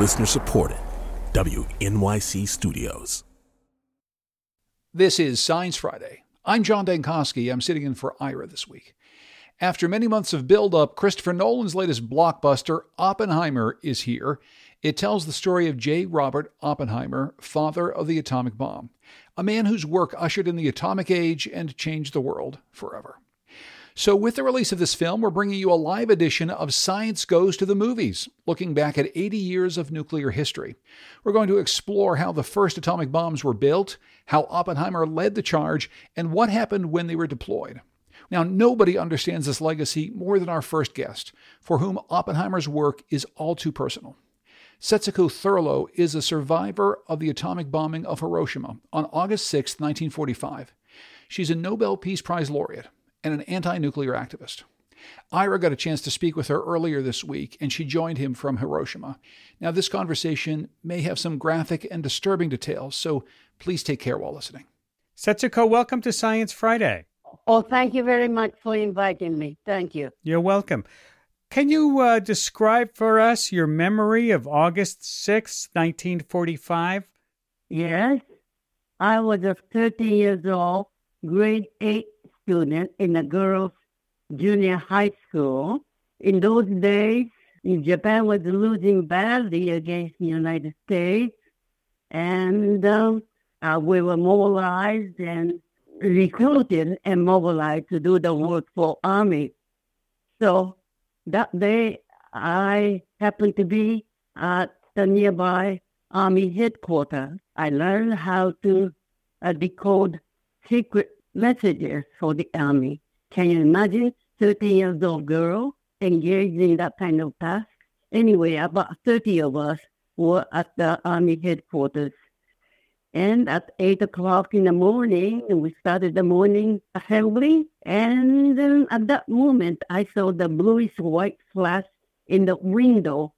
Listener supported. WNYC Studios. This is Science Friday. I'm John Dankosky. I'm sitting in for Ira this week. After many months of build-up, Christopher Nolan's latest blockbuster, Oppenheimer, is here. It tells the story of J. Robert Oppenheimer, father of the atomic bomb, a man whose work ushered in the atomic age and changed the world forever. So, with the release of this film, we're bringing you a live edition of Science Goes to the Movies, looking back at 80 years of nuclear history. We're going to explore how the first atomic bombs were built, how Oppenheimer led the charge, and what happened when they were deployed. Now, nobody understands this legacy more than our first guest, for whom Oppenheimer's work is all too personal. Setsuko Thurlow is a survivor of the atomic bombing of Hiroshima on August 6, 1945. She's a Nobel Peace Prize laureate and an anti nuclear activist. Ira got a chance to speak with her earlier this week, and she joined him from Hiroshima. Now, this conversation may have some graphic and disturbing details, so please take care while listening. Setsuko, welcome to Science Friday. Oh, thank you very much for inviting me. Thank you. You're welcome. Can you uh, describe for us your memory of August 6, 1945? Yes. I was a 13 years old, grade 8 student in a girls' junior high school. In those days, Japan was losing badly against the United States, and um, uh, we were mobilized and recruited and mobilized to do the work for Army. So that day, I happened to be at the nearby Army headquarters. I learned how to uh, decode secret messages for the Army. Can you imagine 13 years old girl engaged in that kind of task? Anyway, about 30 of us were at the Army headquarters and at eight o'clock in the morning, we started the morning assembly. And then at that moment, I saw the bluish white flash in the window.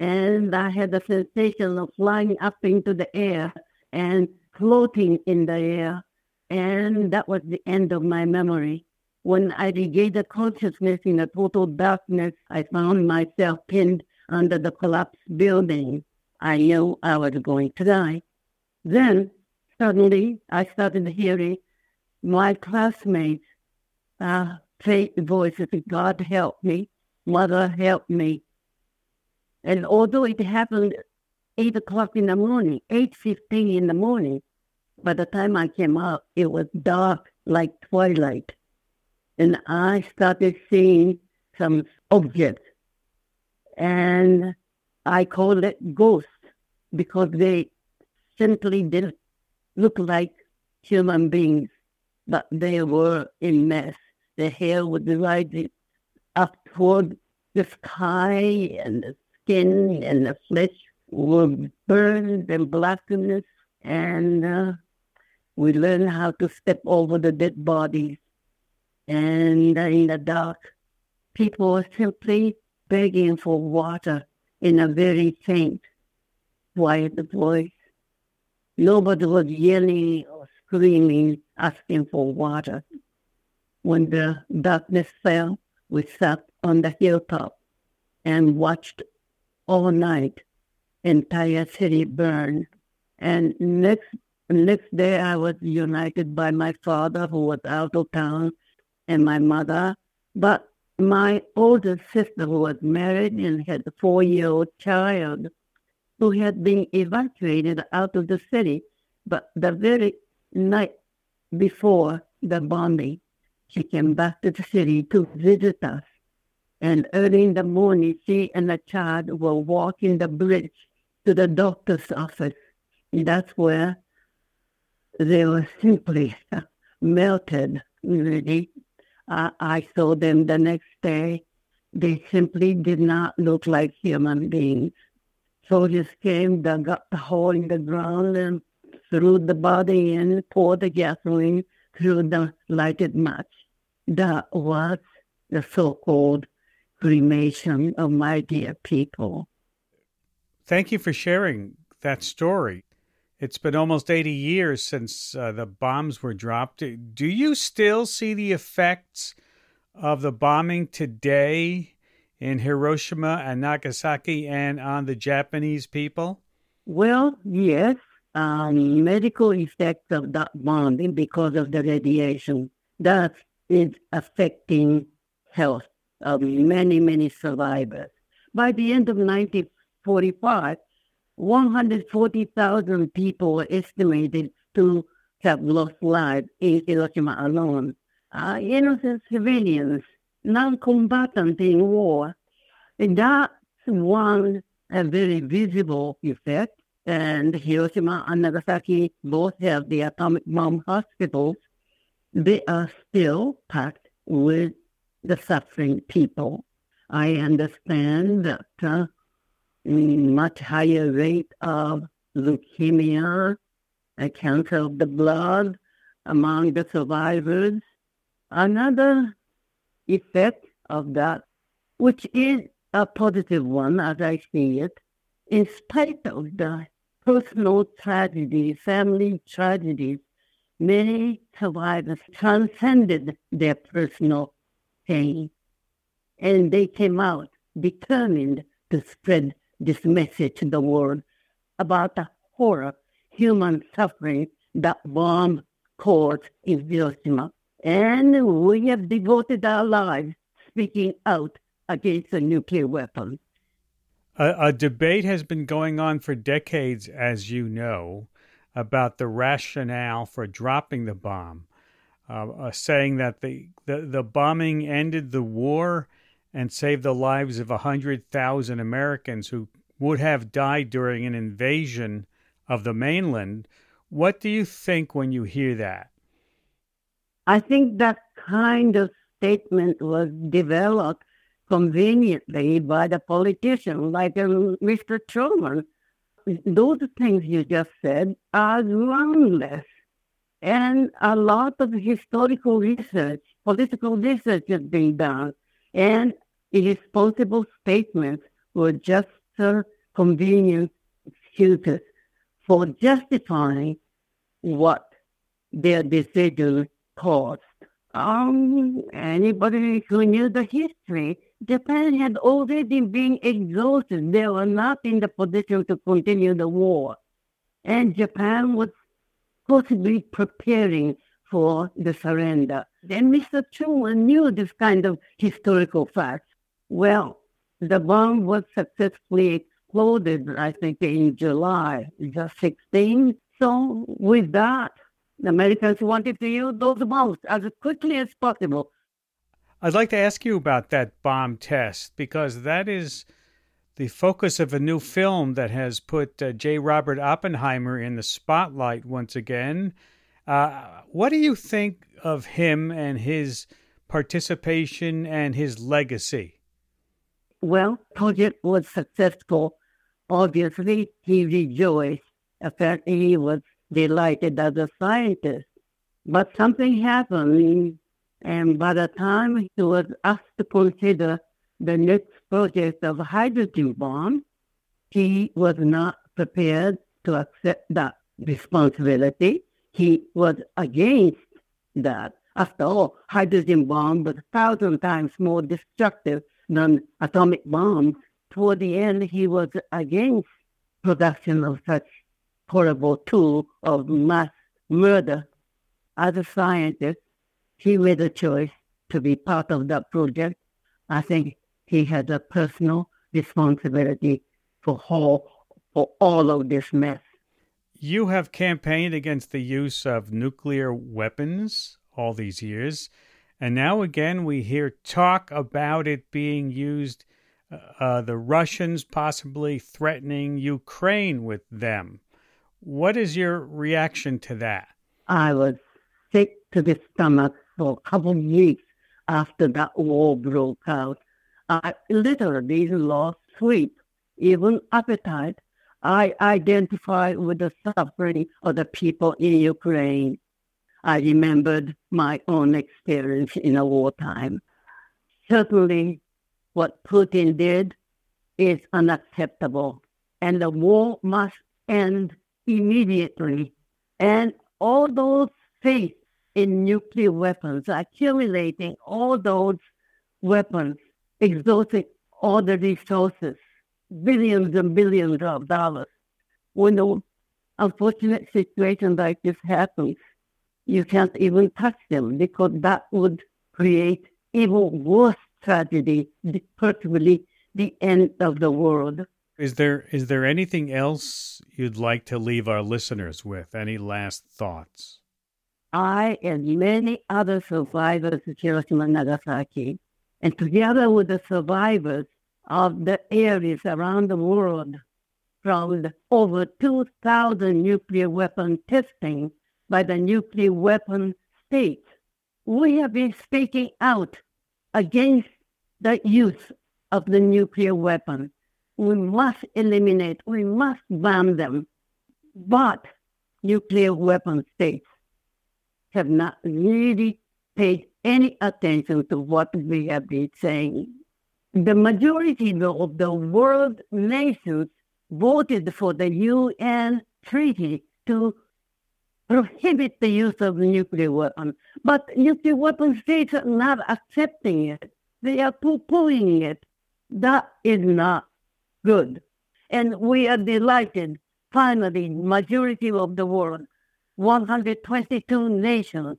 And I had the sensation of flying up into the air and floating in the air. And that was the end of my memory. When I regained the consciousness in the total darkness, I found myself pinned under the collapsed building. I knew I was going to die. Then suddenly I started hearing my classmates uh, say voices, God help me, Mother help me. And although it happened 8 o'clock in the morning, 8.15 in the morning, by the time I came out, it was dark like twilight. And I started seeing some objects. And I called it ghosts because they simply didn't look like human beings, but they were in mess. The hair was rising up toward the sky, and the skin and the flesh were burned and blackened, and uh, we learned how to step over the dead bodies. And in the dark, people were simply begging for water in a very faint, quiet voice. Nobody was yelling or screaming, asking for water. When the darkness fell, we sat on the hilltop and watched all night entire city burn. And next next day I was united by my father who was out of town and my mother. But my older sister who was married and had a four year old child who had been evacuated out of the city. But the very night before the bombing, she came back to the city to visit us. And early in the morning, she and the child were walking the bridge to the doctor's office. And that's where they were simply melted, really. I saw them the next day. They simply did not look like human beings. Soldiers came, dug up the hole in the ground, and threw the body in, poured the gasoline through the lighted match. That was the so-called cremation of my dear people. Thank you for sharing that story. It's been almost 80 years since uh, the bombs were dropped. Do you still see the effects of the bombing today in Hiroshima and Nagasaki and on the Japanese people? Well, yes. Um, medical effects of that bombing because of the radiation that is affecting health of many, many survivors. By the end of 1945, 140,000 people were estimated to have lost lives in Hiroshima alone. Uh, innocent civilians, non-combatants in war. And that's one a very visible effect. And Hiroshima and Nagasaki both have the atomic bomb hospitals. They are still packed with the suffering people. I understand that uh, much higher rate of leukemia, a cancer of the blood among the survivors. Another effect of that, which is a positive one as I see it, in spite of the personal tragedy, family tragedies, many survivors transcended their personal pain and they came out determined to spread this message to the world about the horror, human suffering that bomb caused in Hiroshima. And we have devoted our lives speaking out against a nuclear weapon. A, a, debate has been going on for decades, as you know, about the rationale for dropping the bomb, uh, uh, saying that the, the, the bombing ended the war and saved the lives of 100,000 Americans who would have died during an invasion of the mainland. What do you think when you hear that? I think that kind of statement was developed conveniently by the politician, like um, Mr. Truman. Those things you just said are groundless. And a lot of historical research, political research is being done. And irresponsible statements were just convenient excuses for justifying what their decision caused. Um, anybody who knew the history Japan had already been exhausted. They were not in the position to continue the war. And Japan was possibly preparing for the surrender. Then Mr. Truman knew this kind of historical facts. Well, the bomb was successfully exploded, I think, in July the 16th. So with that, the Americans wanted to use those bombs as quickly as possible I'd like to ask you about that bomb test because that is the focus of a new film that has put uh, J. Robert Oppenheimer in the spotlight once again. Uh, what do you think of him and his participation and his legacy? Well, project was successful. Obviously, he rejoiced. Apparently, he was delighted as a scientist. But something happened and by the time he was asked to consider the next project of hydrogen bomb, he was not prepared to accept that responsibility. He was against that. After all, hydrogen bomb was a thousand times more destructive than atomic bombs. Toward the end, he was against production of such horrible tool of mass murder. As a scientist, he made a choice to be part of that project. I think he had a personal responsibility for all, for all of this mess. You have campaigned against the use of nuclear weapons all these years, and now again we hear talk about it being used, uh, uh the Russians possibly threatening Ukraine with them. What is your reaction to that? I was sick to the stomach for a couple of weeks after that war broke out. I literally lost sleep, even appetite. I identified with the suffering of the people in Ukraine. I remembered my own experience in a wartime. Certainly, what Putin did is unacceptable, and the war must end immediately. And all those faith in nuclear weapons, accumulating all those weapons, exhausting all the resources, billions and billions of dollars. When an unfortunate situation like this happens, you can't even touch them because that would create even worse tragedy, particularly the end of the world. Is there is there anything else you'd like to leave our listeners with? Any last thoughts? I and many other survivors of Hiroshima and Nagasaki, and together with the survivors of the areas around the world from over 2,000 nuclear weapon testing by the nuclear weapon states, we have been speaking out against the use of the nuclear weapon we must eliminate, we must ban them. But nuclear weapon states have not really paid any attention to what we have been saying. The majority of the world nations voted for the UN treaty to prohibit the use of nuclear weapons. But nuclear weapon states are not accepting it. They are poo-pooing it. That is not good. And we are delighted, finally, majority of the world, 122 nations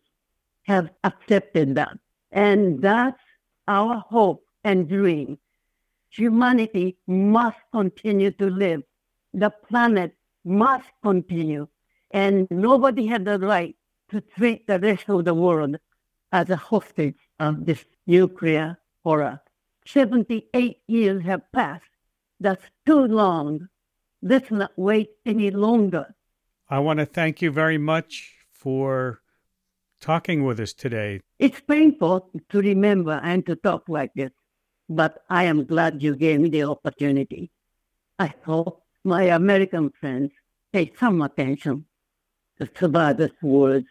have accepted that. And that's our hope and dream. Humanity must continue to live. The planet must continue. And nobody had the right to treat the rest of the world as a hostage of this nuclear horror. 78 years have passed that's too long. Let's not wait any longer. I want to thank you very much for talking with us today. It's painful to remember and to talk like this, but I am glad you gave me the opportunity. I hope my American friends pay some attention to survivors' words.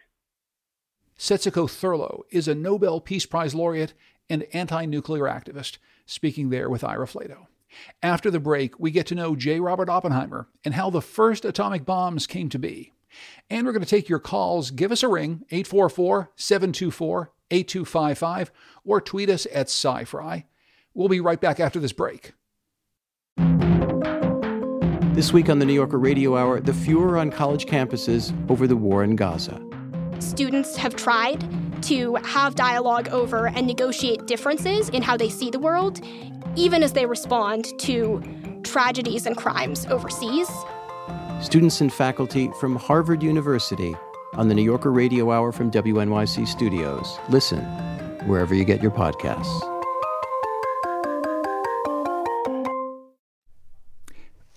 Setsuko Thurlow is a Nobel Peace Prize laureate and anti nuclear activist, speaking there with Ira Flatow. After the break, we get to know J. Robert Oppenheimer and how the first atomic bombs came to be. And we're going to take your calls. Give us a ring, 844 724 8255, or tweet us at SciFri. We'll be right back after this break. This week on the New Yorker Radio Hour, the furor on college campuses over the war in Gaza. Students have tried to have dialogue over and negotiate differences in how they see the world even as they respond to tragedies and crimes overseas. Students and faculty from Harvard University on the New Yorker Radio Hour from WNYC Studios. Listen wherever you get your podcasts.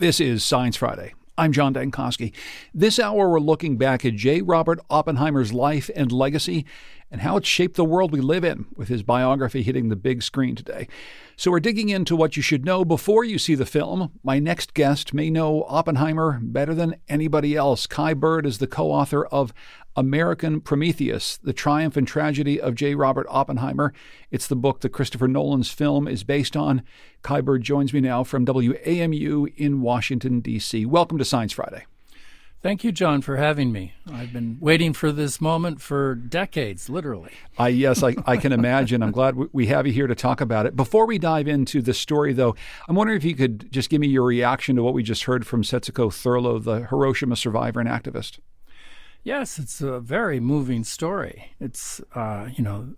This is Science Friday. I'm John Dankosky. This hour, we're looking back at J. Robert Oppenheimer's life and legacy and how it shaped the world we live in, with his biography hitting the big screen today. So, we're digging into what you should know before you see the film. My next guest may know Oppenheimer better than anybody else. Kai Bird is the co author of American Prometheus The Triumph and Tragedy of J. Robert Oppenheimer. It's the book that Christopher Nolan's film is based on. Kai Bird joins me now from WAMU in Washington, D.C. Welcome to Science Friday. Thank you, John, for having me. I've been waiting for this moment for decades, literally. I yes, I, I can imagine. I'm glad we have you here to talk about it. Before we dive into the story, though, I'm wondering if you could just give me your reaction to what we just heard from Setsuko Thurlow, the Hiroshima survivor and activist. Yes, it's a very moving story. It's uh, you know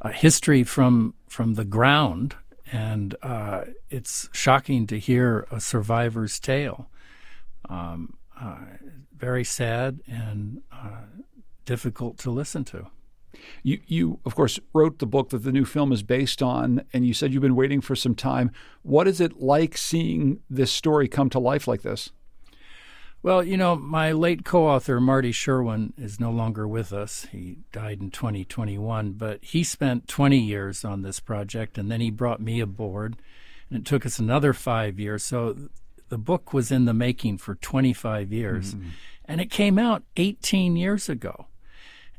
a history from from the ground, and uh, it's shocking to hear a survivor's tale. Um, uh, very sad and uh, difficult to listen to. You, you, of course, wrote the book that the new film is based on, and you said you've been waiting for some time. What is it like seeing this story come to life like this? Well, you know, my late co author, Marty Sherwin, is no longer with us. He died in 2021, but he spent 20 years on this project, and then he brought me aboard, and it took us another five years. So the book was in the making for 25 years, mm-hmm. and it came out 18 years ago.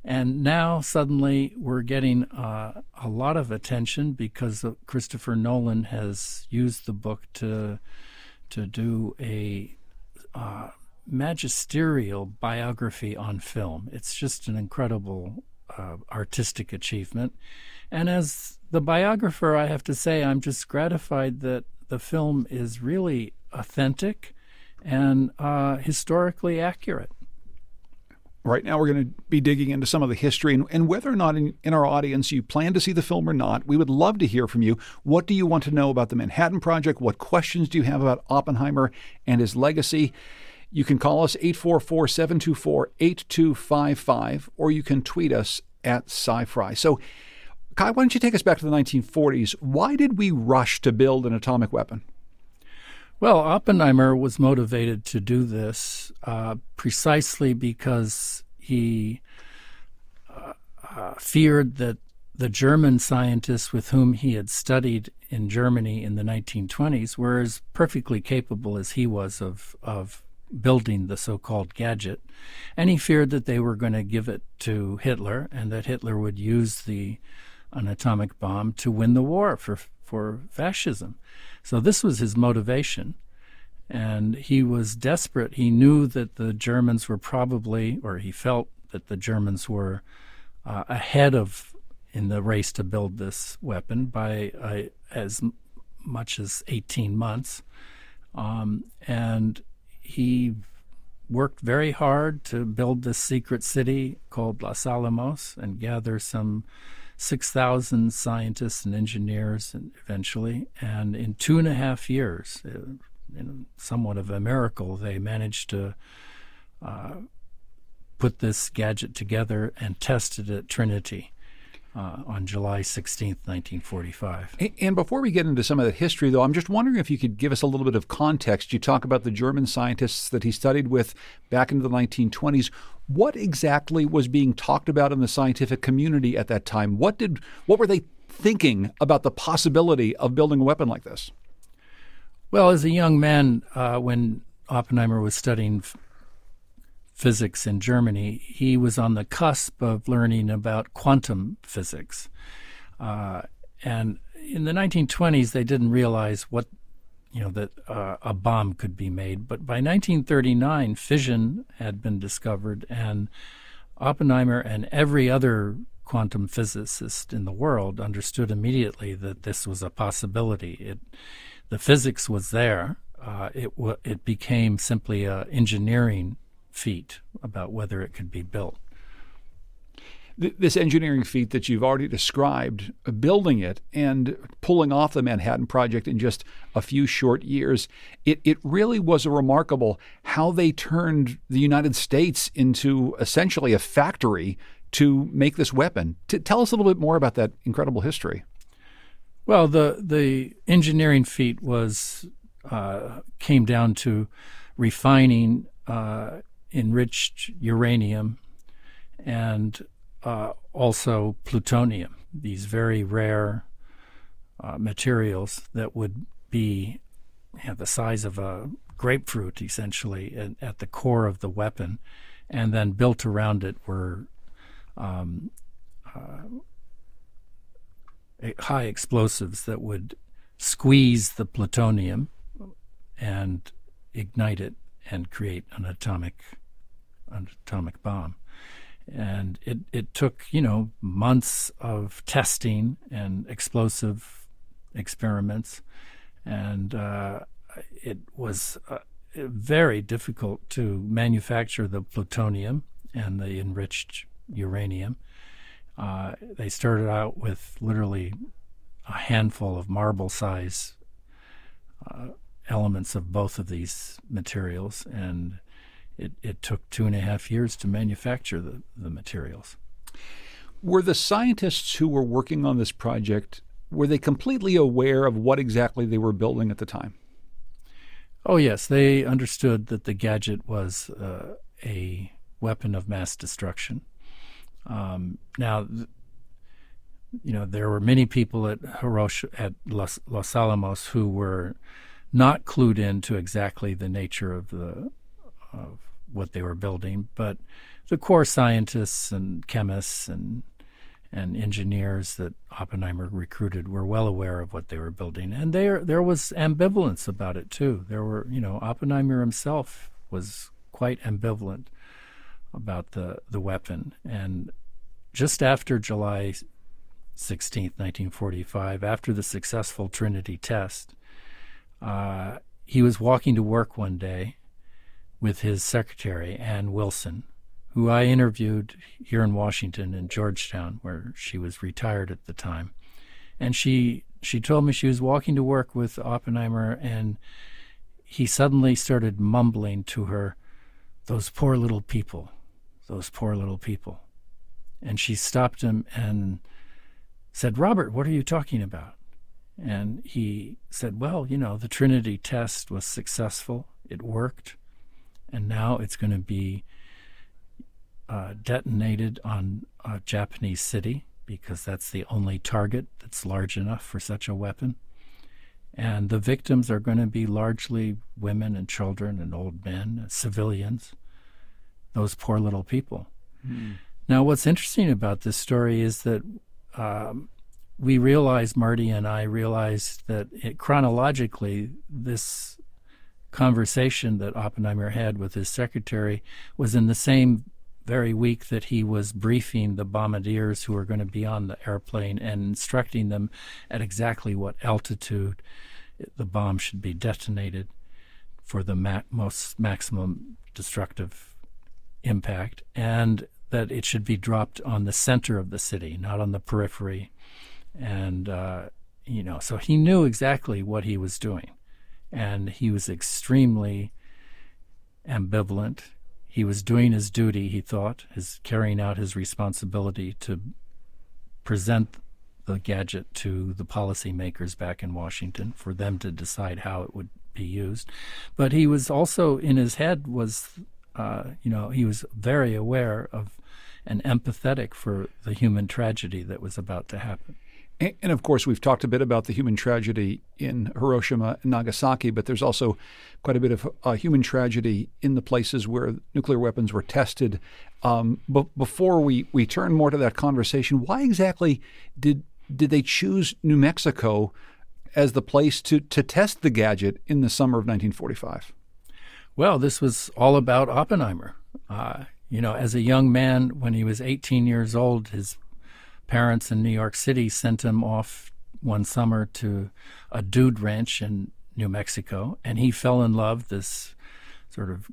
And now suddenly we're getting uh, a lot of attention because Christopher Nolan has used the book to to do a uh, magisterial biography on film. It's just an incredible uh, artistic achievement, And as the biographer, I have to say, I'm just gratified that the film is really authentic and uh, historically accurate. Right now, we're going to be digging into some of the history and, and whether or not in, in, our audience you plan to see the film or not. We would love to hear from you. What do you want to know about the Manhattan Project? What questions do you have about Oppenheimer and his legacy? You can call us 844 724 8255, or you can tweet us at SciFri. So, Kai, why don't you take us back to the 1940s? Why did we rush to build an atomic weapon? Well, Oppenheimer was motivated to do this uh, precisely because he uh, uh, feared that the German scientists with whom he had studied in Germany in the 1920s were as perfectly capable as he was of, of building the so called gadget. And he feared that they were going to give it to Hitler and that Hitler would use the an atomic bomb to win the war for, for fascism. So this was his motivation. And he was desperate. He knew that the Germans were probably, or he felt that the Germans were uh, ahead of in the race to build this weapon by uh, as much as 18 months. Um, and he worked very hard to build this secret city called Los Alamos and gather some 6,000 scientists and engineers eventually. And in two and a half years, uh, in somewhat of a miracle, they managed to uh, put this gadget together and test it at Trinity uh, on July 16th, 1945. And before we get into some of the history, though, I'm just wondering if you could give us a little bit of context. You talk about the German scientists that he studied with back into the 1920s. What exactly was being talked about in the scientific community at that time? What did what were they thinking about the possibility of building a weapon like this? Well, as a young man, uh, when Oppenheimer was studying physics in Germany, he was on the cusp of learning about quantum physics. Uh, and in the 1920s, they didn't realize what, you know, that uh, a bomb could be made. But by 1939, fission had been discovered, and Oppenheimer and every other quantum physicist in the world understood immediately that this was a possibility. It, the physics was there. Uh, it w- it became simply an engineering feat about whether it could be built. This engineering feat that you've already described, uh, building it and pulling off the Manhattan Project in just a few short years, it, it really was a remarkable how they turned the United States into essentially a factory to make this weapon. To tell us a little bit more about that incredible history. Well, the the engineering feat was uh, came down to refining uh, enriched uranium and uh, also plutonium, these very rare uh, materials that would be you the size of a grapefruit, essentially, at, at, the core of the weapon. And then built around it were um, uh, high explosives that would squeeze the plutonium and ignite it and create an atomic an atomic bomb. And it, it took, you know, months of testing and explosive experiments. And uh, it was uh, very difficult to manufacture the plutonium and the enriched uranium. Uh, they started out with literally a handful of marble size uh, elements of both of these materials, and it, it took two and a half years to manufacture the, the materials. Were the scientists who were working on this project were they completely aware of what exactly they were building at the time? Oh yes, they understood that the gadget was uh, a weapon of mass destruction. Um, now, you know, there were many people at Hiroshima, at Los, Los Alamos who were not clued in to exactly the nature of the of what they were building, but the core scientists and chemists and and engineers that Oppenheimer recruited were well aware of what they were building, and there there was ambivalence about it too. There were, you know, Oppenheimer himself was quite ambivalent about the the weapon, and just after July 16, 1945, after the successful Trinity test, uh, he was walking to work one day with his secretary, Ann Wilson, who I interviewed here in Washington in Georgetown, where she was retired at the time. And she she told me she was walking to work with Oppenheimer and he suddenly started mumbling to her, Those poor little people, those poor little people. And she stopped him and said, Robert, what are you talking about? And he said, Well, you know, the Trinity test was successful, it worked, and now it's going to be uh, detonated on a Japanese city because that's the only target that's large enough for such a weapon. And the victims are going to be largely women and children and old men, civilians, those poor little people. Mm. Now, what's interesting about this story is that um, we realized, Marty and I realized that it, chronologically, this conversation that Oppenheimer had with his secretary was in the same very week that he was briefing the bombardiers who were going to be on the airplane and instructing them at exactly what altitude the bomb should be detonated for the ma- most maximum destructive impact, and that it should be dropped on the center of the city, not on the periphery. And uh, you know, so he knew exactly what he was doing, and he was extremely ambivalent he was doing his duty, he thought, his carrying out his responsibility to present the gadget to the policymakers back in Washington for them to decide how it would be used. But he was also in his head was, uh, you know, he was very aware of and empathetic for the human tragedy that was about to happen. And, of course, we've talked a bit about the human tragedy in Hiroshima and Nagasaki, but there's also quite a bit of uh, human tragedy in the places where nuclear weapons were tested. Um, but before we, we turn more to that conversation, why exactly did did they choose New Mexico as the place to, to test the gadget in the summer of 1945? Well, this was all about Oppenheimer. Uh, you know, as a young man, when he was 18 years old, his parents in New York City sent him off one summer to a dude ranch in New Mexico, and he fell in love. This sort of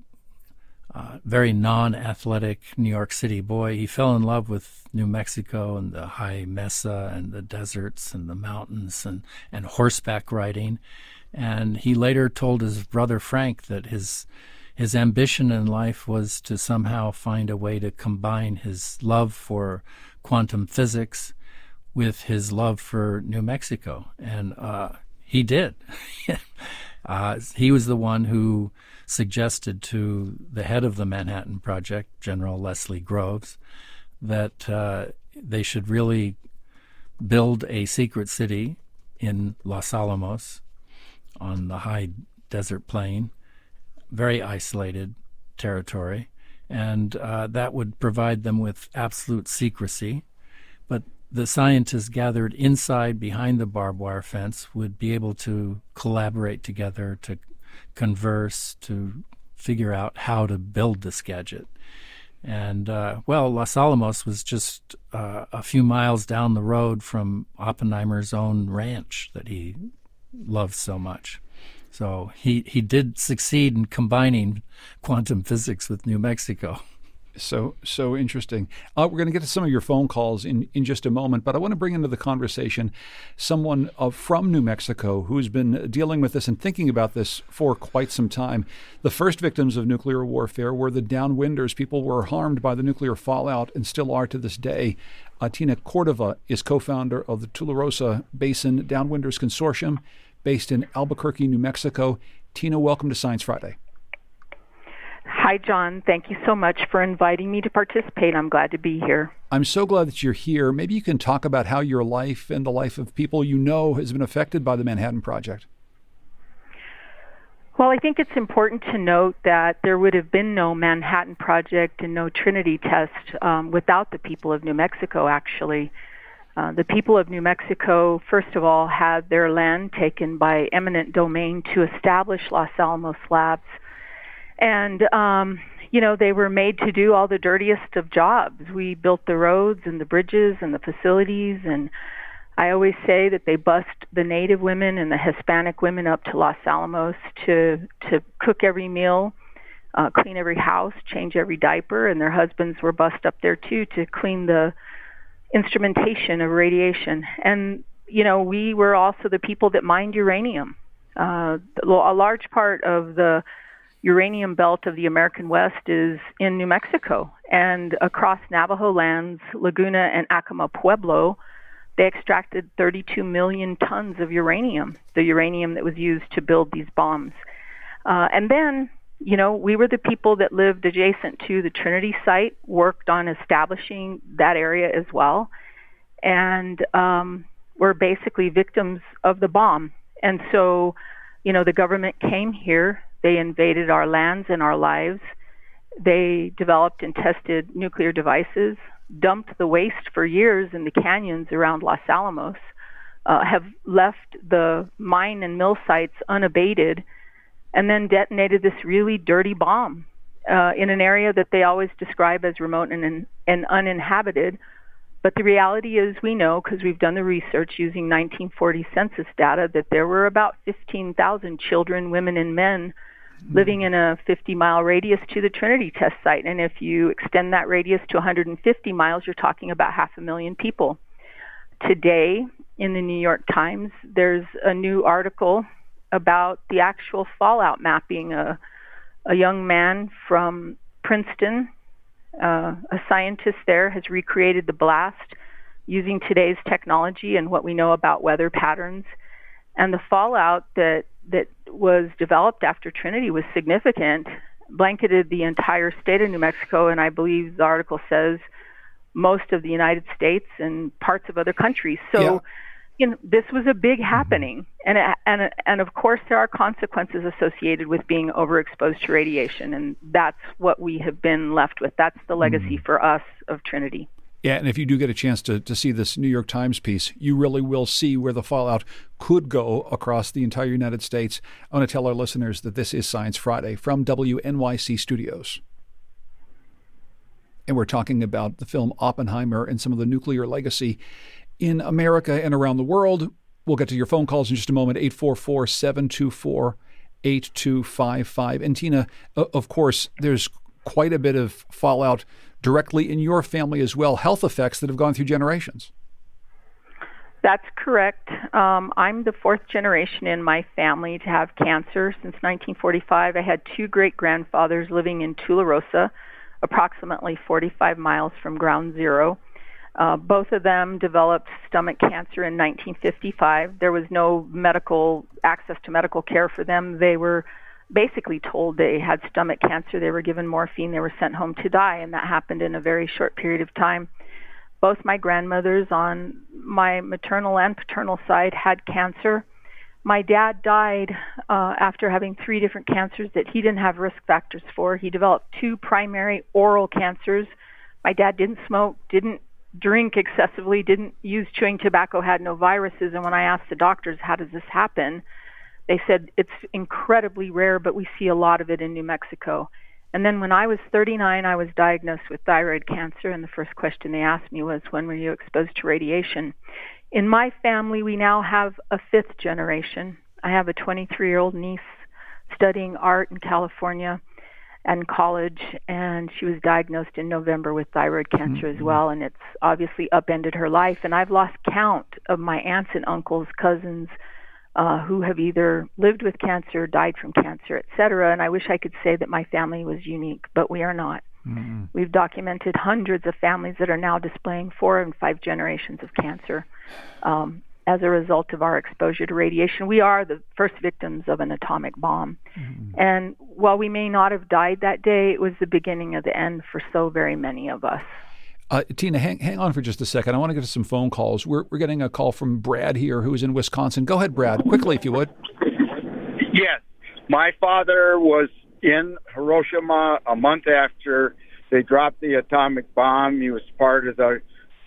uh, very non-athletic New York City boy. He fell in love with New Mexico and the high mesa and the deserts and the mountains and, and horseback riding. And he later told his brother Frank that his his ambition in life was to somehow find a way to combine his love for quantum physics with his love for New Mexico. And uh, he did. uh, he was the one who suggested to the head of the Manhattan Project, General Leslie Groves, that uh, they should really build a secret city in Los Alamos on the high desert plain, very isolated territory, and uh, that would provide them with absolute secrecy. But the scientists gathered inside behind the barbed wire fence would be able to collaborate together to converse, to figure out how to build this gadget. And uh, well, Los Alamos was just uh, a few miles down the road from Oppenheimer's own ranch that he loved so much. So he, he did succeed in combining quantum physics with New Mexico. So so interesting. Uh, we're going to get to some of your phone calls in, in just a moment, but I want to bring into the conversation someone uh, from New Mexico who's been dealing with this and thinking about this for quite some time. The first victims of nuclear warfare were the downwinders. People were harmed by the nuclear fallout and still are to this day. Uh, Tina Cordova is co-founder of the Tularosa Basin Downwinders Consortium based in Albuquerque, New Mexico. Tina, welcome to Science Friday. Hi, John. Thank you so much for inviting me to participate. I'm glad to be here. I'm so glad that you're here. Maybe you can talk about how your life and the life of people you know has been affected by the Manhattan Project. Well, I think it's important to note that there would have been no Manhattan Project and no Trinity test um, without the people of New Mexico, actually. Uh, the people of New Mexico, first of all, had their land taken by eminent domain to establish Los Alamos Labs. And, um, you know, they were made to do all the dirtiest of jobs. We built the roads and the bridges and the facilities and I always say that they bust the native women and the Hispanic women up to Los Alamos to to cook every meal, uh, clean every house, change every diaper, and their husbands were bussed up there too to clean the instrumentation of radiation. And you know, we were also the people that mined uranium. Uh, a large part of the uranium belt of the American West is in New Mexico and across Navajo lands, Laguna and Acoma Pueblo they extracted 32 million tons of uranium, the uranium that was used to build these bombs. Uh, and then, you know, we were the people that lived adjacent to the Trinity site, worked on establishing that area as well, and um, were basically victims of the bomb. And so, you know, the government came here, they invaded our lands and our lives. They developed and tested nuclear devices dumped the waste for years in the canyons around Los Alamos, uh, have left the mine and mill sites unabated, and then detonated this really dirty bomb uh, in an area that they always describe as remote and, and uninhabited. But the reality is, we know because we've done the research using 1940 census data that there were about 15,000 children, women, and men living in a 50 mile radius to the Trinity test site. And if you extend that radius to 150 miles, you're talking about half a million people. Today, in the New York Times, there's a new article about the actual fallout mapping. A, a young man from Princeton, uh, a scientist there, has recreated the blast using today's technology and what we know about weather patterns. And the fallout that that was developed after Trinity was significant, blanketed the entire state of New Mexico, and I believe the article says most of the United States and parts of other countries. So, yeah. You know, this was a big happening, and and and of course there are consequences associated with being overexposed to radiation, and that's what we have been left with. That's the legacy mm-hmm. for us of Trinity. Yeah, and if you do get a chance to, to see this New York Times piece, you really will see where the fallout could go across the entire United States. I want to tell our listeners that this is Science Friday from WNYC Studios. And we're talking about the film Oppenheimer and some of the nuclear legacy in America and around the world. We'll get to your phone calls in just a moment 844 724 8255. And Tina, of course, there's quite a bit of fallout directly in your family as well, health effects that have gone through generations. That's correct. Um, I'm the fourth generation in my family to have cancer. Since 1945, I had two great grandfathers living in Tularosa, approximately 45 miles from ground zero. Uh, both of them developed stomach cancer in 1955. There was no medical access to medical care for them. They were basically told they had stomach cancer. They were given morphine. They were sent home to die, and that happened in a very short period of time. Both my grandmothers on my maternal and paternal side had cancer. My dad died uh, after having three different cancers that he didn't have risk factors for. He developed two primary oral cancers. My dad didn't smoke, didn't drink excessively, didn't use chewing tobacco, had no viruses. And when I asked the doctors, how does this happen? They said it's incredibly rare, but we see a lot of it in New Mexico. And then when I was 39, I was diagnosed with thyroid cancer, and the first question they asked me was, When were you exposed to radiation? In my family, we now have a fifth generation. I have a 23 year old niece studying art in California and college, and she was diagnosed in November with thyroid cancer mm-hmm. as well, and it's obviously upended her life. And I've lost count of my aunts and uncles, cousins, uh, who have either lived with cancer, died from cancer, etc. And I wish I could say that my family was unique, but we are not. Mm-hmm. We've documented hundreds of families that are now displaying four and five generations of cancer um, as a result of our exposure to radiation. We are the first victims of an atomic bomb. Mm-hmm. And while we may not have died that day, it was the beginning of the end for so very many of us. Uh, Tina, hang, hang on for just a second. I want to get to some phone calls. We're, we're getting a call from Brad here, who is in Wisconsin. Go ahead, Brad, quickly, if you would. Yes. My father was in Hiroshima a month after they dropped the atomic bomb. He was part of the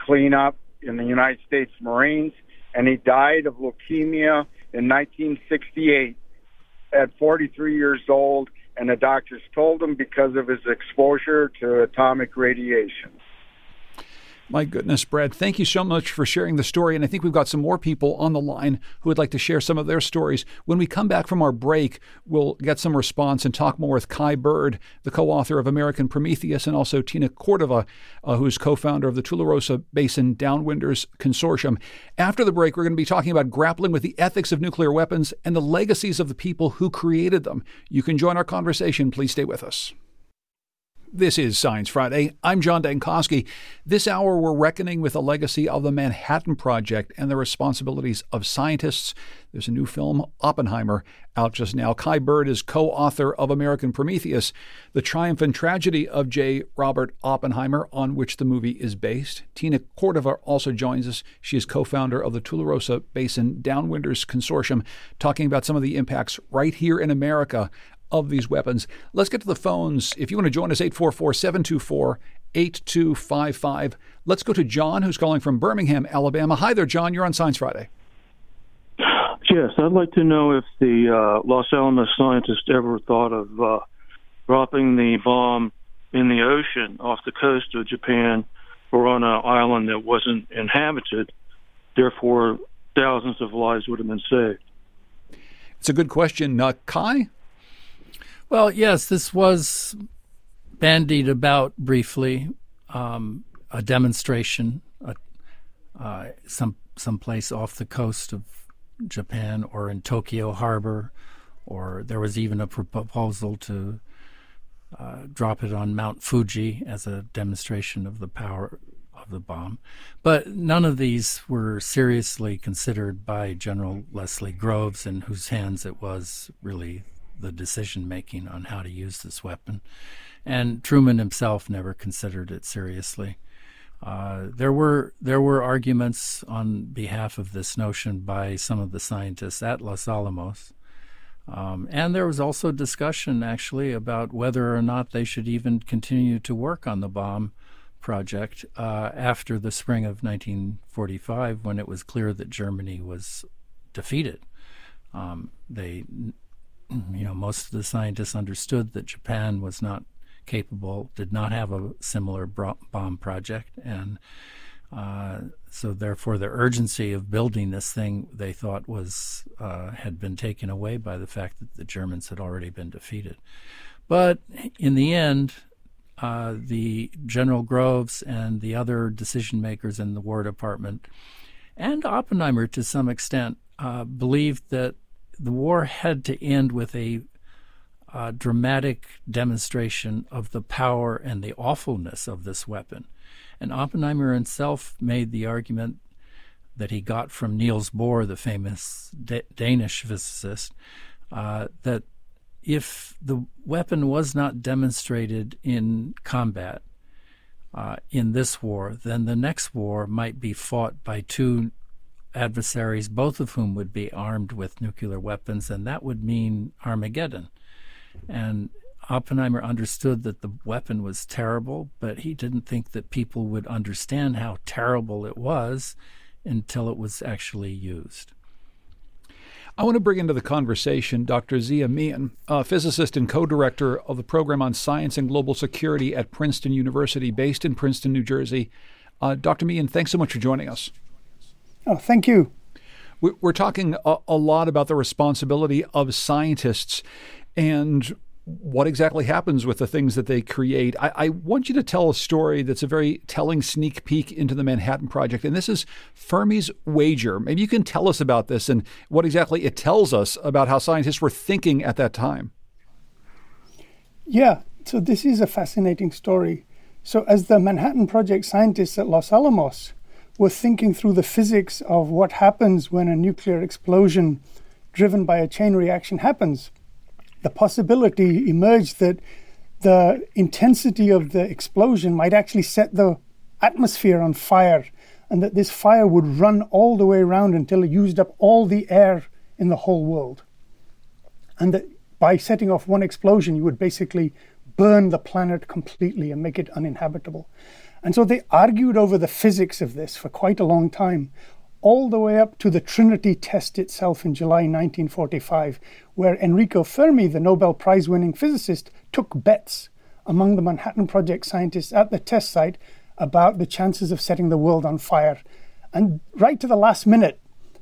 cleanup in the United States Marines, and he died of leukemia in 1968 at 43 years old. And the doctors told him because of his exposure to atomic radiation. My goodness, Brad, thank you so much for sharing the story. And I think we've got some more people on the line who would like to share some of their stories. When we come back from our break, we'll get some response and talk more with Kai Bird, the co author of American Prometheus, and also Tina Cordova, uh, who's co founder of the Tularosa Basin Downwinders Consortium. After the break, we're going to be talking about grappling with the ethics of nuclear weapons and the legacies of the people who created them. You can join our conversation. Please stay with us. This is Science Friday. I'm John Dankosky. This hour, we're reckoning with the legacy of the Manhattan Project and the responsibilities of scientists. There's a new film, Oppenheimer, out just now. Kai Bird is co author of American Prometheus, the triumph and tragedy of J. Robert Oppenheimer, on which the movie is based. Tina Cordova also joins us. She is co founder of the Tularosa Basin Downwinders Consortium, talking about some of the impacts right here in America of these weapons. Let's get to the phones. If you want to join us, 844 724 8255. Let's go to John, who's calling from Birmingham, Alabama. Hi there, John. You're on Science Friday. Yes, I'd like to know if the uh, Los Alamos scientists ever thought of uh, dropping the bomb in the ocean off the coast of Japan or on an island that wasn't inhabited. Therefore, thousands of lives would have been saved. It's a good question. Uh, Kai? Well, yes, this was bandied about briefly. Um, a demonstration, uh, uh, some someplace off the coast of Japan or in Tokyo Harbor, or there was even a proposal to uh, drop it on Mount Fuji as a demonstration of the power of the bomb. But none of these were seriously considered by General Leslie Groves, in whose hands it was really the decision making on how to use this weapon. And Truman himself never considered it seriously. Uh, there were there were arguments on behalf of this notion by some of the scientists at Los Alamos, um, and there was also discussion actually about whether or not they should even continue to work on the bomb project uh, after the spring of 1945, when it was clear that Germany was defeated. Um, they you know, most of the scientists understood that Japan was not capable, did not have a similar bomb project, and uh, so therefore the urgency of building this thing they thought was uh, had been taken away by the fact that the Germans had already been defeated. But in the end, uh, the General Groves and the other decision makers in the War Department, and Oppenheimer to some extent, uh, believed that the war had to end with a uh, dramatic demonstration of the power and the awfulness of this weapon. And Oppenheimer himself made the argument that he got from Niels Bohr, the famous D- Danish physicist, uh, that if the weapon was not demonstrated in combat uh, in this war, then the next war might be fought by two adversaries, both of whom would be armed with nuclear weapons, and that would mean Armageddon. And Oppenheimer understood that the weapon was terrible, but he didn't think that people would understand how terrible it was until it was actually used. I want to bring into the conversation Dr. Zia Mian, a physicist and co director of the program on science and global security at Princeton University, based in Princeton, New Jersey. Uh, Dr. Mian, thanks so much for joining us. Oh, thank you. We're talking a, lot about the responsibility of scientists and what exactly happens with the things that they create. I, I, want you to tell a story that's a very telling sneak peek into the Manhattan Project. And this is Fermi's wager. Maybe you can tell us about this and what exactly it tells us about how scientists were thinking at that time. Yeah, so this is a fascinating story. So, as the Manhattan Project scientists at Los Alamos, were thinking through the physics of what happens when a nuclear explosion driven by a chain reaction happens. The possibility emerged that the intensity of the explosion might actually set the atmosphere on fire, and that this fire would run all the way around until it used up all the air in the whole world. And that by setting off one explosion, you would basically burn the planet completely and make it uninhabitable. And so they argued over the physics of this for quite a long time, all the way up to the Trinity test itself in July 1945, where Enrico Fermi, the Nobel Prize winning physicist, took bets among the Manhattan Project scientists at the test site about the chances of setting the world on fire. And right to the last minute,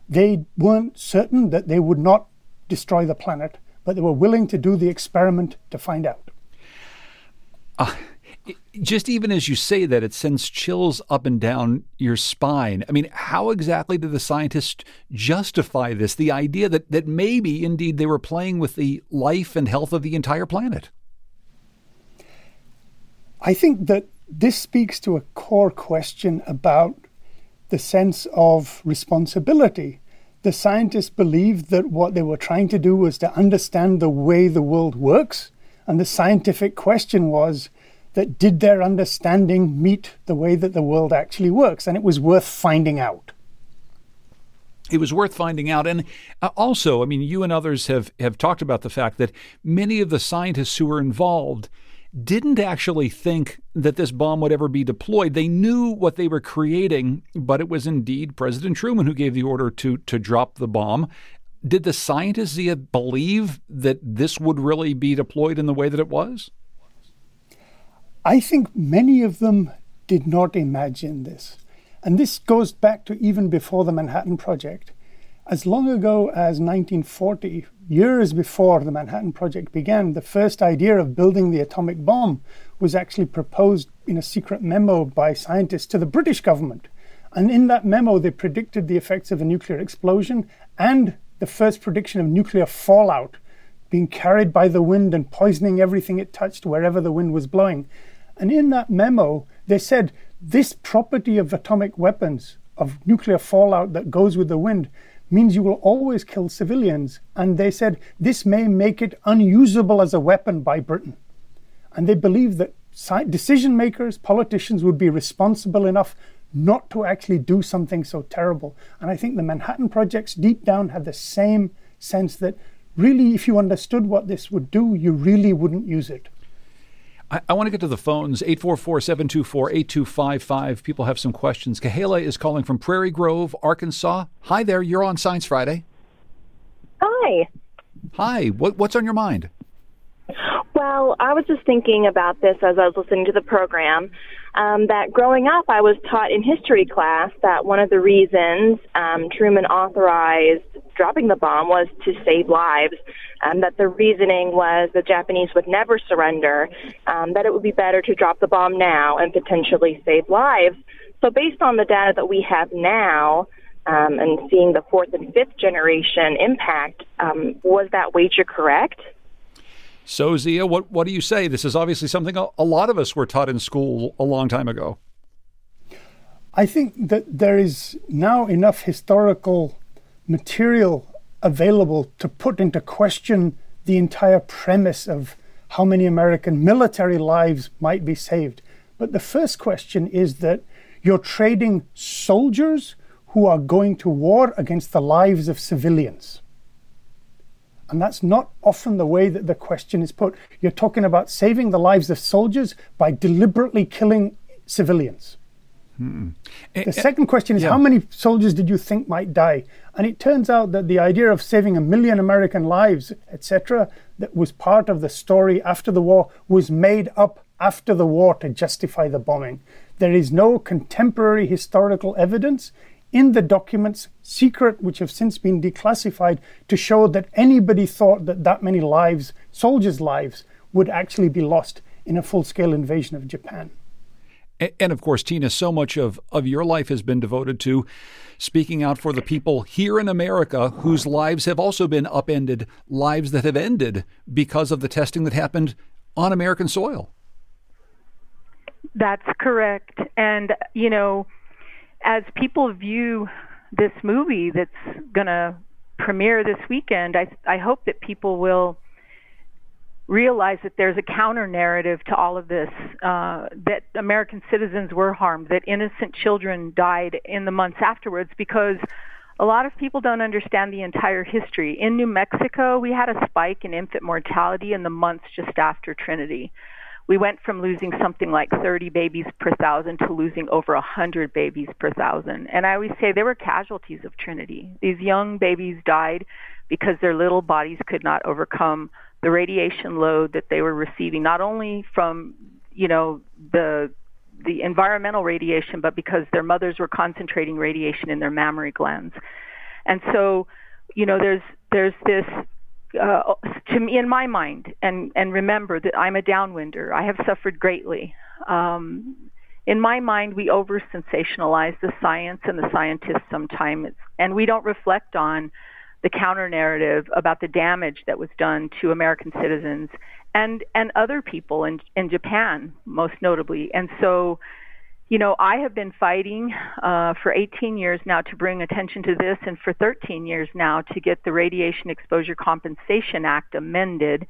they weren't certain that they would not destroy the planet, but they were willing to do the experiment to find out. Uh, just even as you say that, it sends chills up and down your spine. I mean, how exactly did the scientists justify this? The idea that, that maybe indeed they were playing with the life and health of the entire planet? I think that this speaks to a core question about the sense of responsibility. The scientists believed that what they were trying to do was to understand the way the world works. And the scientific question was that did their understanding meet the way that the world actually works? And it was worth finding out. It was worth finding out. And uh, also, I mean, you and others have, have talked about the fact that many of the scientists who were involved didn't actually think that this bomb would ever be deployed. They knew what they were creating, but it was indeed President Truman who gave the order to to drop the bomb. Did the scientists believe that this would really be deployed in the way that it was? I think many of them did not imagine this. And this goes back to even before the Manhattan Project. As long ago as 1940, years before the Manhattan Project began, the first idea of building the atomic bomb was actually proposed in a secret memo by scientists to the British government. And in that memo, they predicted the effects of a nuclear explosion and the first prediction of nuclear fallout being carried by the wind and poisoning everything it touched wherever the wind was blowing. And in that memo, they said this property of atomic weapons, of nuclear fallout that goes with the wind, means you will always kill civilians. And they said this may make it unusable as a weapon by Britain. And they believed that decision makers, politicians would be responsible enough not to actually do something so terrible. And I think the Manhattan Projects deep down had the same sense that really, if you understood what this would do, you really wouldn't use it. I, I want to get to the phones 844 724 8255. People have some questions. Kahela is calling from Prairie Grove, Arkansas. Hi there. You're on Science Friday. Hi. Hi. What, what's on your mind? Well, I was just thinking about this as I was listening to the program. Um, that growing up, I was taught in history class that one of the reasons um, Truman authorized dropping the bomb was to save lives. Um, that the reasoning was the Japanese would never surrender. Um, that it would be better to drop the bomb now and potentially save lives. So, based on the data that we have now, um, and seeing the fourth and fifth generation impact, um, was that wager correct? So, Zia, what, what do you say? This is obviously something a, a lot of us were taught in school a long time ago. I think that there is now enough historical material available to put into question the entire premise of how many American military lives might be saved. But the first question is that you're trading soldiers who are going to war against the lives of civilians. And that's not often the way that the question is put. You're talking about saving the lives of soldiers by deliberately killing civilians. Hmm. The second question is yeah. how many soldiers did you think might die? And it turns out that the idea of saving a million American lives, etc., that was part of the story after the war was made up after the war to justify the bombing. There is no contemporary historical evidence in the documents, secret, which have since been declassified, to show that anybody thought that that many lives, soldiers' lives, would actually be lost in a full scale invasion of Japan. And of course, Tina, so much of, of your life has been devoted to speaking out for the people here in America whose lives have also been upended, lives that have ended because of the testing that happened on American soil. That's correct. And, you know, as people view this movie that's going to premiere this weekend, I, I hope that people will realize that there's a counter narrative to all of this, uh, that American citizens were harmed, that innocent children died in the months afterwards because a lot of people don't understand the entire history. In New Mexico, we had a spike in infant mortality in the months just after Trinity we went from losing something like 30 babies per thousand to losing over 100 babies per thousand. And I always say they were casualties of Trinity. These young babies died because their little bodies could not overcome the radiation load that they were receiving, not only from, you know, the the environmental radiation, but because their mothers were concentrating radiation in their mammary glands. And so, you know, there's there's this uh, to me in my mind, and and remember that I'm a downwinder. I have suffered greatly. Um, in my mind, we over sensationalize the science and the scientists sometimes, and we don't reflect on the counter narrative about the damage that was done to American citizens and and other people in in Japan, most notably. And so, you know, I have been fighting uh, for 18 years now to bring attention to this, and for 13 years now to get the Radiation Exposure Compensation Act amended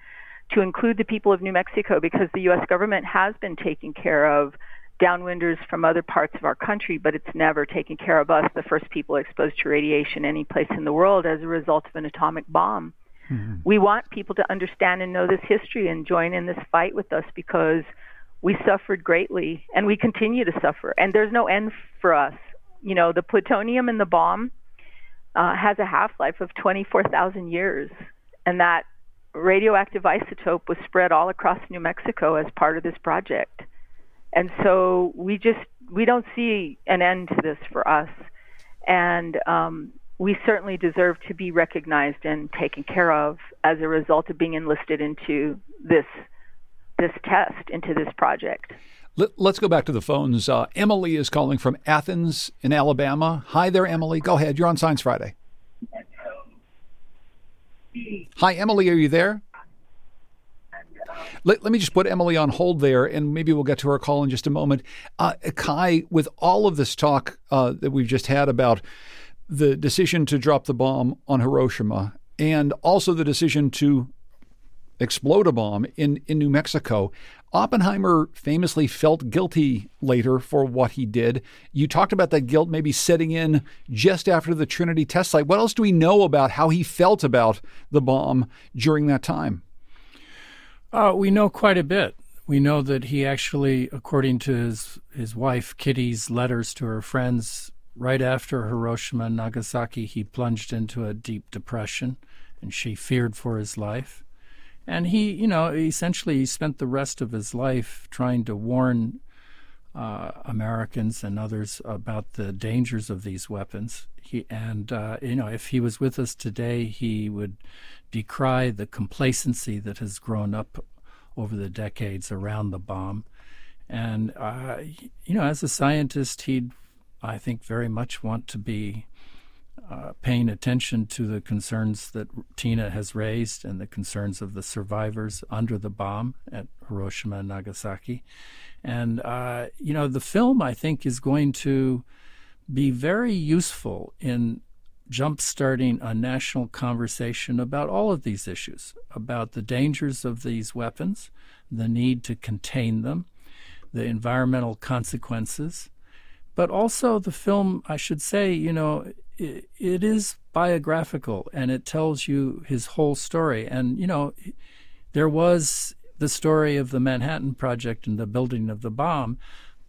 to include the people of New Mexico, because the U.S. government has been taking care of downwinders from other parts of our country, but it's never taken care of us, the first people exposed to radiation any place in the world as a result of an atomic bomb. Mm-hmm. We want people to understand and know this history and join in this fight with us because we suffered greatly and we continue to suffer. And there's no end for us. You know, the plutonium in the bomb uh, has a half life of 24,000 years, and that radioactive isotope was spread all across New Mexico as part of this project. And so we just we don't see an end to this for us, and um, we certainly deserve to be recognized and taken care of as a result of being enlisted into this this test, into this project. Let, us go back to the phones. Uh, Emily is calling from Athens in Alabama. Hi there, Emily. Go ahead. You're on Science Friday. Hi, Emily. Are you there? Let, let me just put Emily on hold there, and maybe we'll get to her call in just a moment. Uh, Kai, with all of this talk uh, that we've just had about the decision to drop the bomb on Hiroshima and also the decision to explode a bomb in, in New Mexico, Oppenheimer famously felt guilty later for what he did. You talked about that guilt maybe setting in just after the Trinity test site. What else do we know about how he felt about the bomb during that time? Uh, we know quite a bit. We know that he actually, according to his, his wife Kitty's letters to her friends, right after Hiroshima and Nagasaki, he plunged into a deep depression and she feared for his life. And he, you know, essentially he spent the rest of his life trying to warn uh, Americans and others about the dangers of these weapons. He, and, uh, you know, if he was with us today, he would decry the complacency that has grown up over the decades around the bomb. And, uh, you know, as a scientist, he'd, I think, very much want to be uh, paying attention to the concerns that Tina has raised and the concerns of the survivors under the bomb at Hiroshima and Nagasaki. And, uh, you know, the film, I think, is going to be very useful in jump-starting a national conversation about all of these issues, about the dangers of these weapons, the need to contain them, the environmental consequences, but also the film, I should say, you know, it, it is biographical and it tells you his whole story. And, you know, there was the story of the Manhattan Project and the building of the bomb,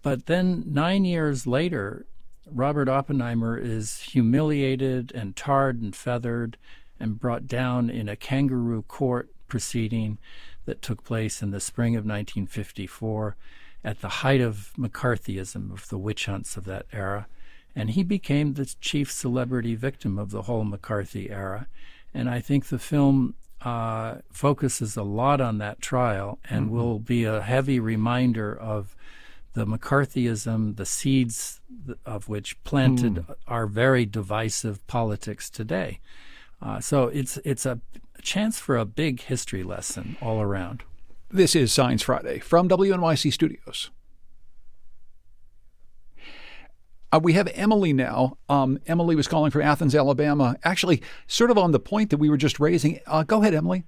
but then nine years later, Robert Oppenheimer is humiliated and tarred and feathered and brought down in a kangaroo court proceeding that took place in the spring of 1954 at the height of McCarthyism, of the witch hunts of that era. And he became the chief celebrity victim of the whole McCarthy era. And I think the film uh, focuses a lot on that trial and mm-hmm. will be a heavy reminder of the McCarthyism, the seeds of which planted mm. our very divisive politics today. Uh, so it's it's a chance for a big history lesson all around. This is Science Friday from WNYC Studios. Uh, we have Emily now. Um, Emily was calling from Athens, Alabama. Actually, sort of on the point that we were just raising. Uh, go ahead, Emily.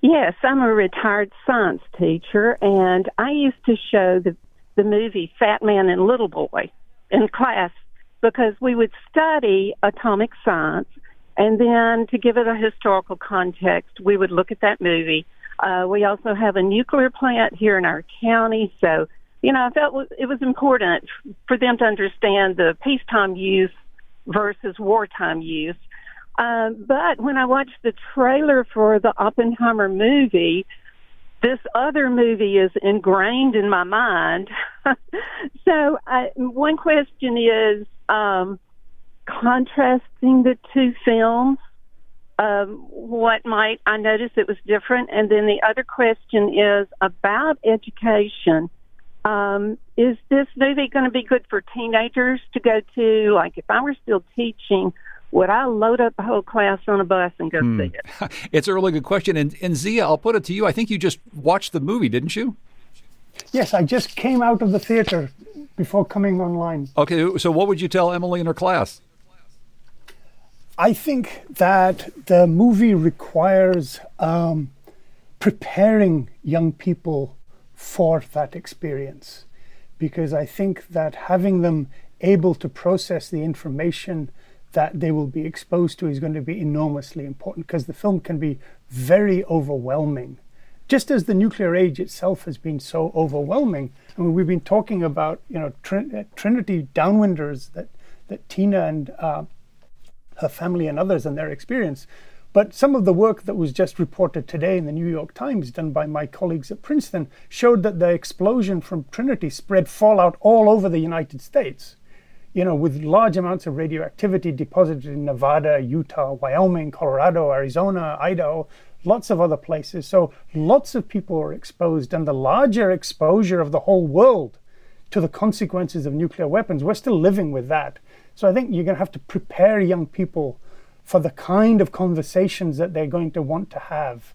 Yes, I'm a retired science teacher, and I used to show the the movie Fat Man and Little Boy in class because we would study atomic science and then to give it a historical context, we would look at that movie. Uh, we also have a nuclear plant here in our county, so you know I felt it was important for them to understand the peacetime use versus wartime use. Um, but when I watched the trailer for the Oppenheimer movie, this other movie is ingrained in my mind. so uh, one question is um, contrasting the two films. Um, what might I notice it was different? And then the other question is about education. Um, is this movie going to be good for teenagers to go to? Like, if I were still teaching, would I load up the whole class on a bus and go hmm. see it? it's a really good question. And, and Zia, I'll put it to you. I think you just watched the movie, didn't you? Yes, I just came out of the theater before coming online. Okay, so what would you tell Emily in her class? I think that the movie requires um, preparing young people for that experience because I think that having them able to process the information that they will be exposed to is going to be enormously important because the film can be very overwhelming. Just as the nuclear age itself has been so overwhelming, I mean, we've been talking about you know Trin- Trinity downwinders that that Tina and uh, her family and others and their experience. But some of the work that was just reported today in the New York Times, done by my colleagues at Princeton, showed that the explosion from Trinity spread fallout all over the United States. You know, with large amounts of radioactivity deposited in Nevada, Utah, Wyoming, Colorado, Arizona, Idaho, lots of other places. So lots of people were exposed, and the larger exposure of the whole world to the consequences of nuclear weapons, we're still living with that. So I think you're going to have to prepare young people for the kind of conversations that they're going to want to have.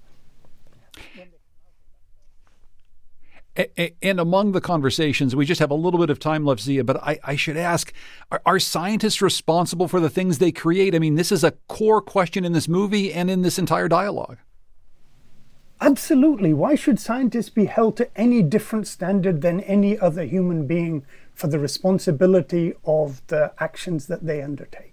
And among the conversations, we just have a little bit of time left, Zia, but I, I should ask are, are, scientists responsible for the things they create? I mean, this is a core question in this movie and in this entire dialogue. Absolutely. Why should scientists be held to any different standard than any other human being for the responsibility of the actions that they undertake?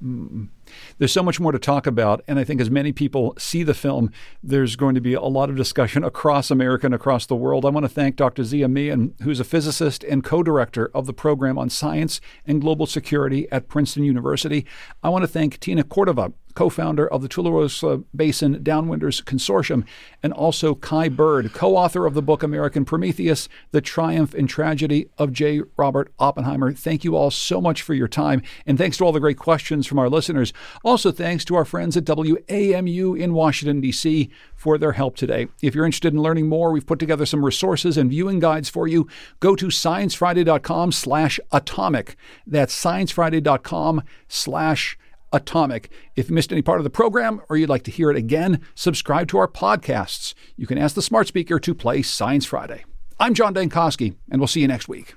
There's so much more to talk about. And I think as many people see the film, there's going to be a lot of discussion across America and across the world. I want to thank Dr. Zia Mian, who's a physicist and co director of the program on science and global security at Princeton University. I want to thank Tina Cordova, co founder of the Tularosa Basin Downwinders Consortium, and also Kai Bird, co author of the book American Prometheus The Triumph and Tragedy of J. Robert Oppenheimer. Thank you all so much for your time, and thanks to all the great questions from our listeners. Also, thanks to our friends at WAMU in Washington, D.C. for their help today. If you're interested in learning more, we've put together some resources and viewing guides for you. Go to sciencefriday.com slash atomic. That's sciencefriday.com slash atomic. If you missed any part of the program or you'd like to hear it again, subscribe to our podcasts. You can ask the smart speaker to play Science Friday. I'm John Dankosky, and we'll see you next week.